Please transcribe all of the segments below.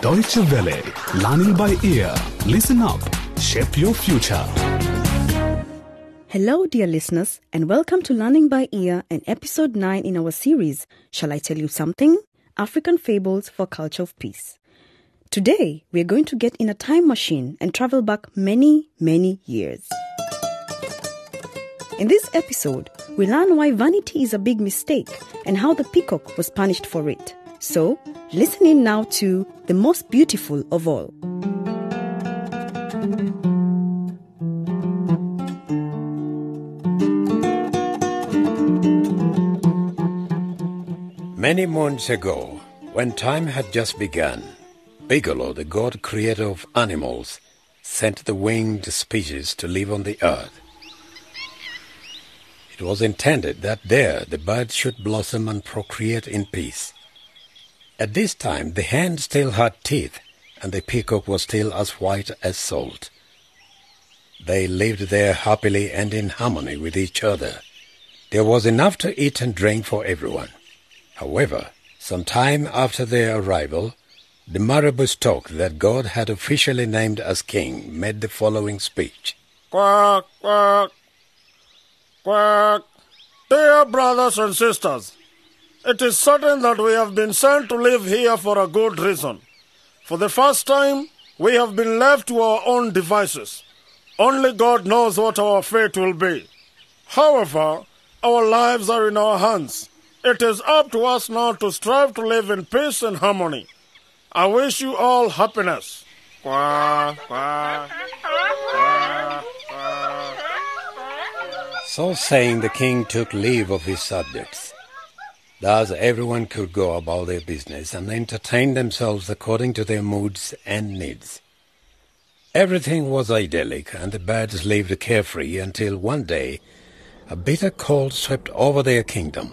Deutsche Welle. Learning by ear. Listen up. Shape your future. Hello, dear listeners, and welcome to Learning by Ear and episode 9 in our series, Shall I Tell You Something? African Fables for Culture of Peace. Today, we are going to get in a time machine and travel back many, many years. In this episode, we learn why vanity is a big mistake and how the peacock was punished for it. So, listen in now to The Most Beautiful of All. Many moons ago, when time had just begun, Bigelow, the god creator of animals, sent the winged species to live on the earth. It was intended that there the birds should blossom and procreate in peace. At this time the hen still had teeth, and the peacock was still as white as salt. They lived there happily and in harmony with each other. There was enough to eat and drink for everyone. However, some time after their arrival, the Marabou stork that God had officially named as king made the following speech. Quack, quack, quack. Dear brothers and sisters, it is certain that we have been sent to live here for a good reason. For the first time, we have been left to our own devices. Only God knows what our fate will be. However, our lives are in our hands. It is up to us now to strive to live in peace and harmony. I wish you all happiness. So saying, the king took leave of his subjects. Thus everyone could go about their business and entertain themselves according to their moods and needs. Everything was idyllic, and the birds lived carefree until one day a bitter cold swept over their kingdom.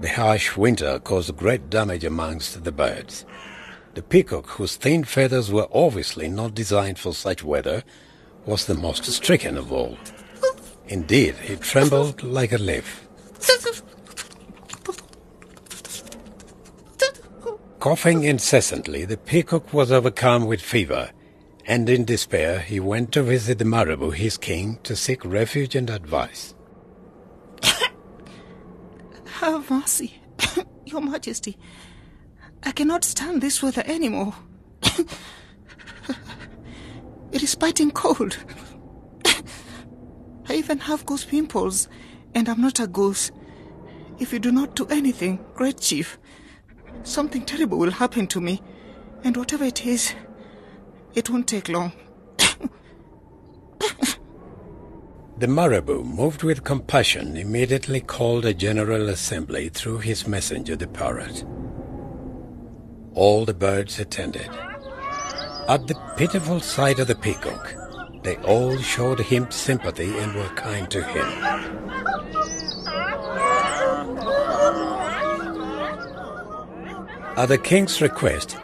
The harsh winter caused great damage amongst the birds. The peacock, whose thin feathers were obviously not designed for such weather, was the most stricken of all. Indeed, he trembled like a leaf. Coughing incessantly, the peacock was overcome with fever, and in despair he went to visit the Marabou, his king, to seek refuge and advice. Have mercy, Your Majesty. I cannot stand this weather anymore. it is biting cold. I even have goose pimples, and I'm not a goose. If you do not do anything, great chief, something terrible will happen to me, and whatever it is, it won't take long. The Marabou, moved with compassion, immediately called a general assembly through his messenger, the parrot. All the birds attended. At the pitiful sight of the peacock, they all showed him sympathy and were kind to him. At the king's request,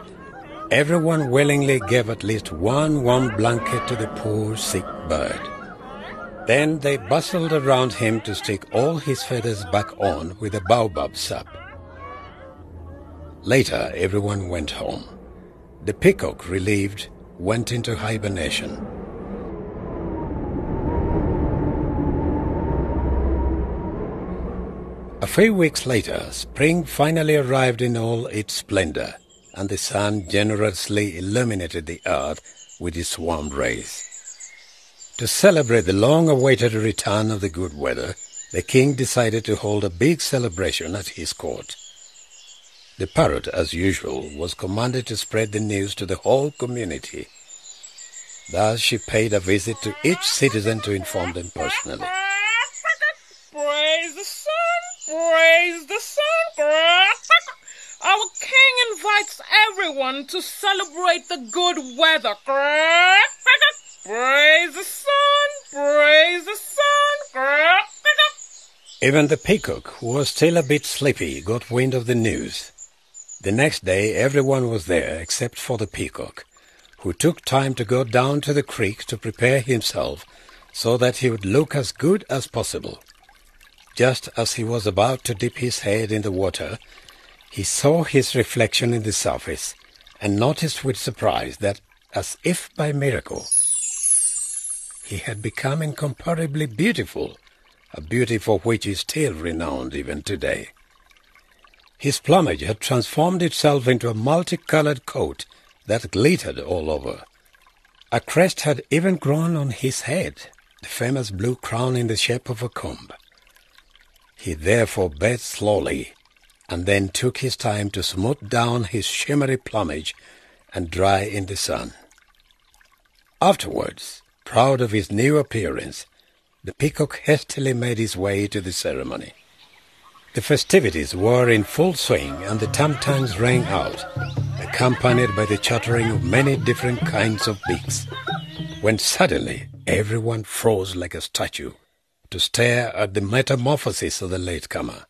everyone willingly gave at least one warm blanket to the poor sick bird. Then they bustled around him to stick all his feathers back on with a baobab sap. Later, everyone went home. The peacock, relieved, went into hibernation. A few weeks later, spring finally arrived in all its splendor, and the sun generously illuminated the earth with its warm rays. To celebrate the long-awaited return of the good weather, the king decided to hold a big celebration at his court. The parrot, as usual, was commanded to spread the news to the whole community. Thus she paid a visit to each citizen to inform them personally. Praise the sun, praise the sun. Our king invites everyone to celebrate the good weather. Praise the sun, praise the sun. Even the peacock, who was still a bit sleepy, got wind of the news. The next day everyone was there except for the peacock, who took time to go down to the creek to prepare himself so that he would look as good as possible. Just as he was about to dip his head in the water, He saw his reflection in the surface and noticed with surprise that, as if by miracle, he had become incomparably beautiful, a beauty for which he is still renowned even today. His plumage had transformed itself into a multicolored coat that glittered all over. A crest had even grown on his head, the famous blue crown in the shape of a comb. He therefore bathed slowly, and then took his time to smooth down his shimmery plumage and dry in the sun. Afterwards, proud of his new appearance, the peacock hastily made his way to the ceremony. The festivities were in full swing and the tam-tams rang out, accompanied by the chattering of many different kinds of beaks, when suddenly everyone froze like a statue to stare at the metamorphosis of the latecomer.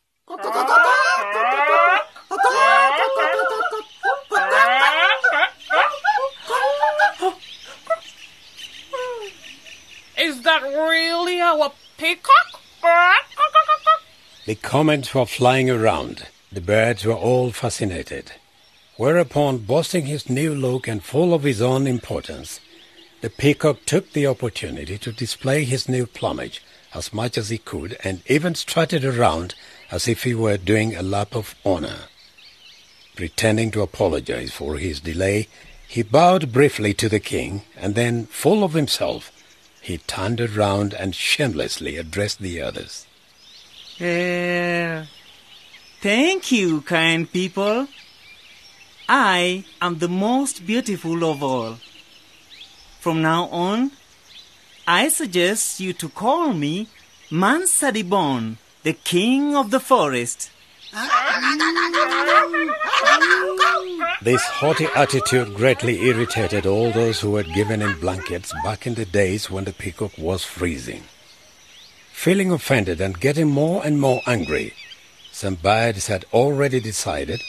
That really our peacock? The comments were flying around. The birds were all fascinated. Whereupon, boasting his new look and full of his own importance, the peacock took the opportunity to display his new plumage as much as he could and even strutted around as if he were doing a lap of honor. Pretending to apologize for his delay, he bowed briefly to the king and then, full of himself, he turned around and shamelessly addressed the others. Uh, thank you, kind people. I am the most beautiful of all. From now on, I suggest you to call me Mansadibon, the king of the forest. This haughty attitude greatly irritated all those who had given him blankets back in the days when the peacock was freezing. Feeling offended and getting more and more angry, some birds had already decided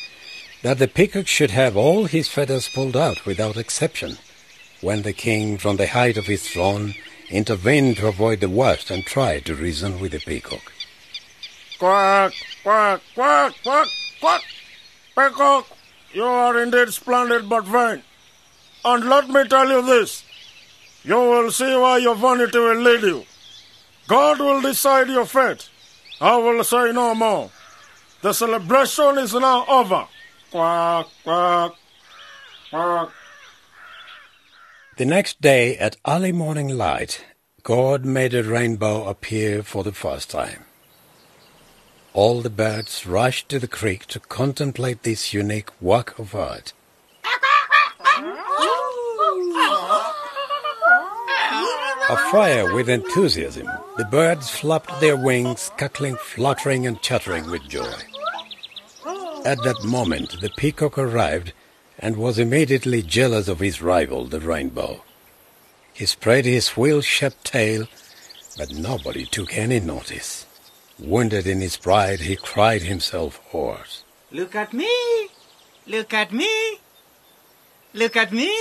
that the peacock should have all his feathers pulled out without exception, when the king, from the height of his throne, intervened to avoid the worst and tried to reason with the peacock. Quack, quack, quack, quack, quack. Peacock, you are indeed splendid but vain. And let me tell you this. You will see where your vanity will lead you. God will decide your fate. I will say no more. The celebration is now over. Quack, quack, quack. The next day, at early morning light, God made a rainbow appear for the first time. All the birds rushed to the creek to contemplate this unique work of art. Afire with enthusiasm, the birds flapped their wings, cackling, fluttering, and chattering with joy. At that moment, the peacock arrived and was immediately jealous of his rival, the rainbow. He spread his wheel-shaped tail, but nobody took any notice. Wounded in his pride, he cried himself hoarse. Look at me! Look at me! Look at me!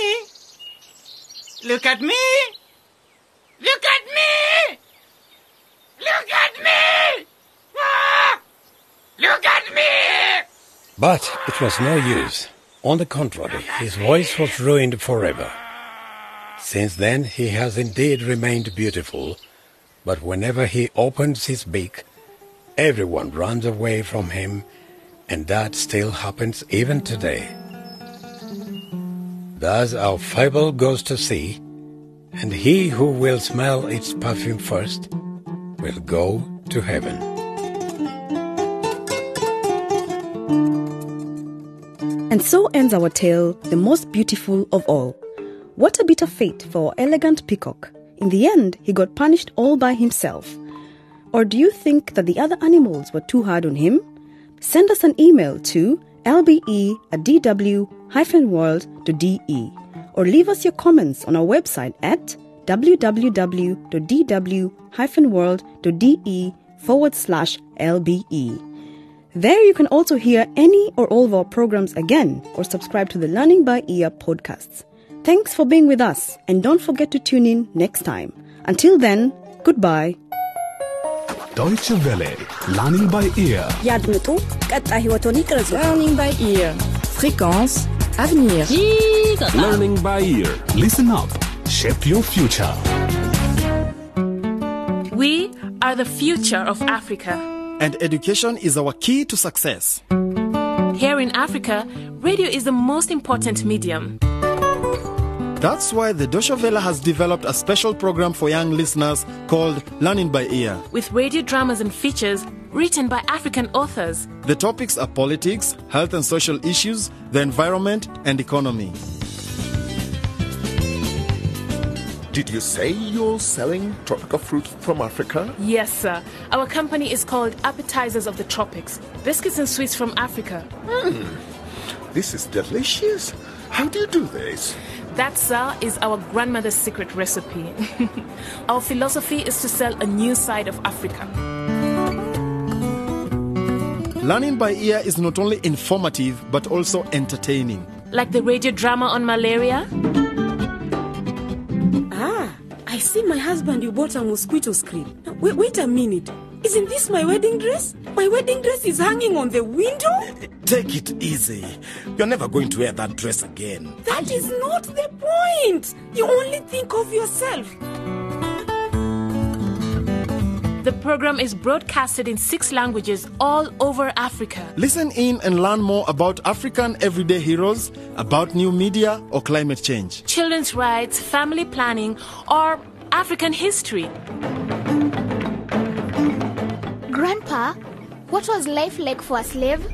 Look at me! Look at me! Look at me! Ah! Look at me! But it was no use. On the contrary, his voice was ruined forever. Since then, he has indeed remained beautiful, but whenever he opens his beak, everyone runs away from him, and that still happens even today. Thus our fable goes to sea, and he who will smell its perfume first will go to heaven. And so ends our tale, the most beautiful of all. What a bitter fate for our elegant peacock. In the end, he got punished all by himself. Or do you think that the other animals were too hard on him? Send us an email to lbe at dw-world.de or leave us your comments on our website at www.dw-world.de forward slash lbe. There you can also hear any or all of our programs again or subscribe to the Learning by Ear podcasts. Thanks for being with us and don't forget to tune in next time. Until then, goodbye. Deutsche Welle. Learning by ear. ያድምጡ፣ ቀጣይ ህይወቶን ይቅረጹ። Learning by ear. Fréquence avenir. Learning by ear. Listen up. Shape your future. We are the future of Africa. And education is our key to success. Here in Africa, radio is the most important medium. That's why the Deutsche Welle has developed a special program for young listeners called Learning by Ear. With radio dramas and features written by African authors. The topics are politics, health and social issues, the environment, and economy. Did you say you're selling tropical fruit from Africa? Yes, sir. Our company is called Appetizers of the Tropics. Biscuits and sweets from Africa. Hmm. This is delicious. How do you do this? That, sir, is our grandmother's secret recipe. our philosophy is to sell a new side of Africa. Learning by Ear is not only informative but also entertaining. Like the radio drama on malaria. Ah, I see my husband, you bought a mosquito screen. Now, wait, wait a minute. Isn't this my wedding dress? My wedding dress is hanging on the window? Take it easy. You're never going to wear that dress again. That is not the point. You only think of yourself. The program is broadcasted in six languages all over Africa. Listen in and learn more about African everyday heroes, about new media or climate change. children's rights, family planning, or African history. Grandpa, what was life like for a slave?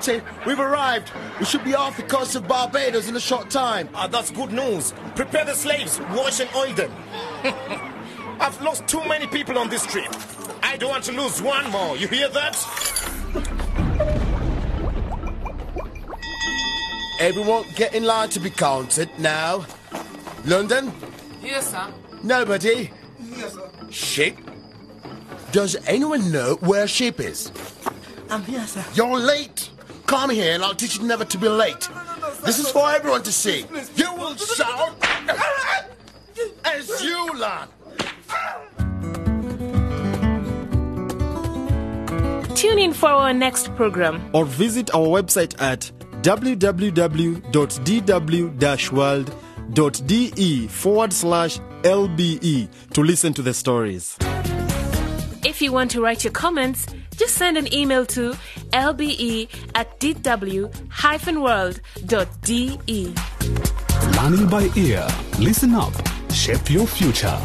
Captain, we've arrived. We should be off the coast of Barbados in a short time. Ah, that's good news. Prepare the slaves, wash and oil them. I've lost too many people on this trip. I don't want to lose one more. You hear that? Everyone get in line to be counted now. London? Yes, sir. Nobody? Yes, sir. Sheep? Does anyone know where Sheep is? I'm here, sir. You're late. Come here and I'll teach you never to be late. This is for everyone to see. You will shout as you learn. Tune in for our next program. Or visit our website at www.dw-world.de forward slash LBE to listen to the stories. If you want to write your comments, just send an email to lbe at dw-world.de. Learning by ear. Listen up. Shape your future.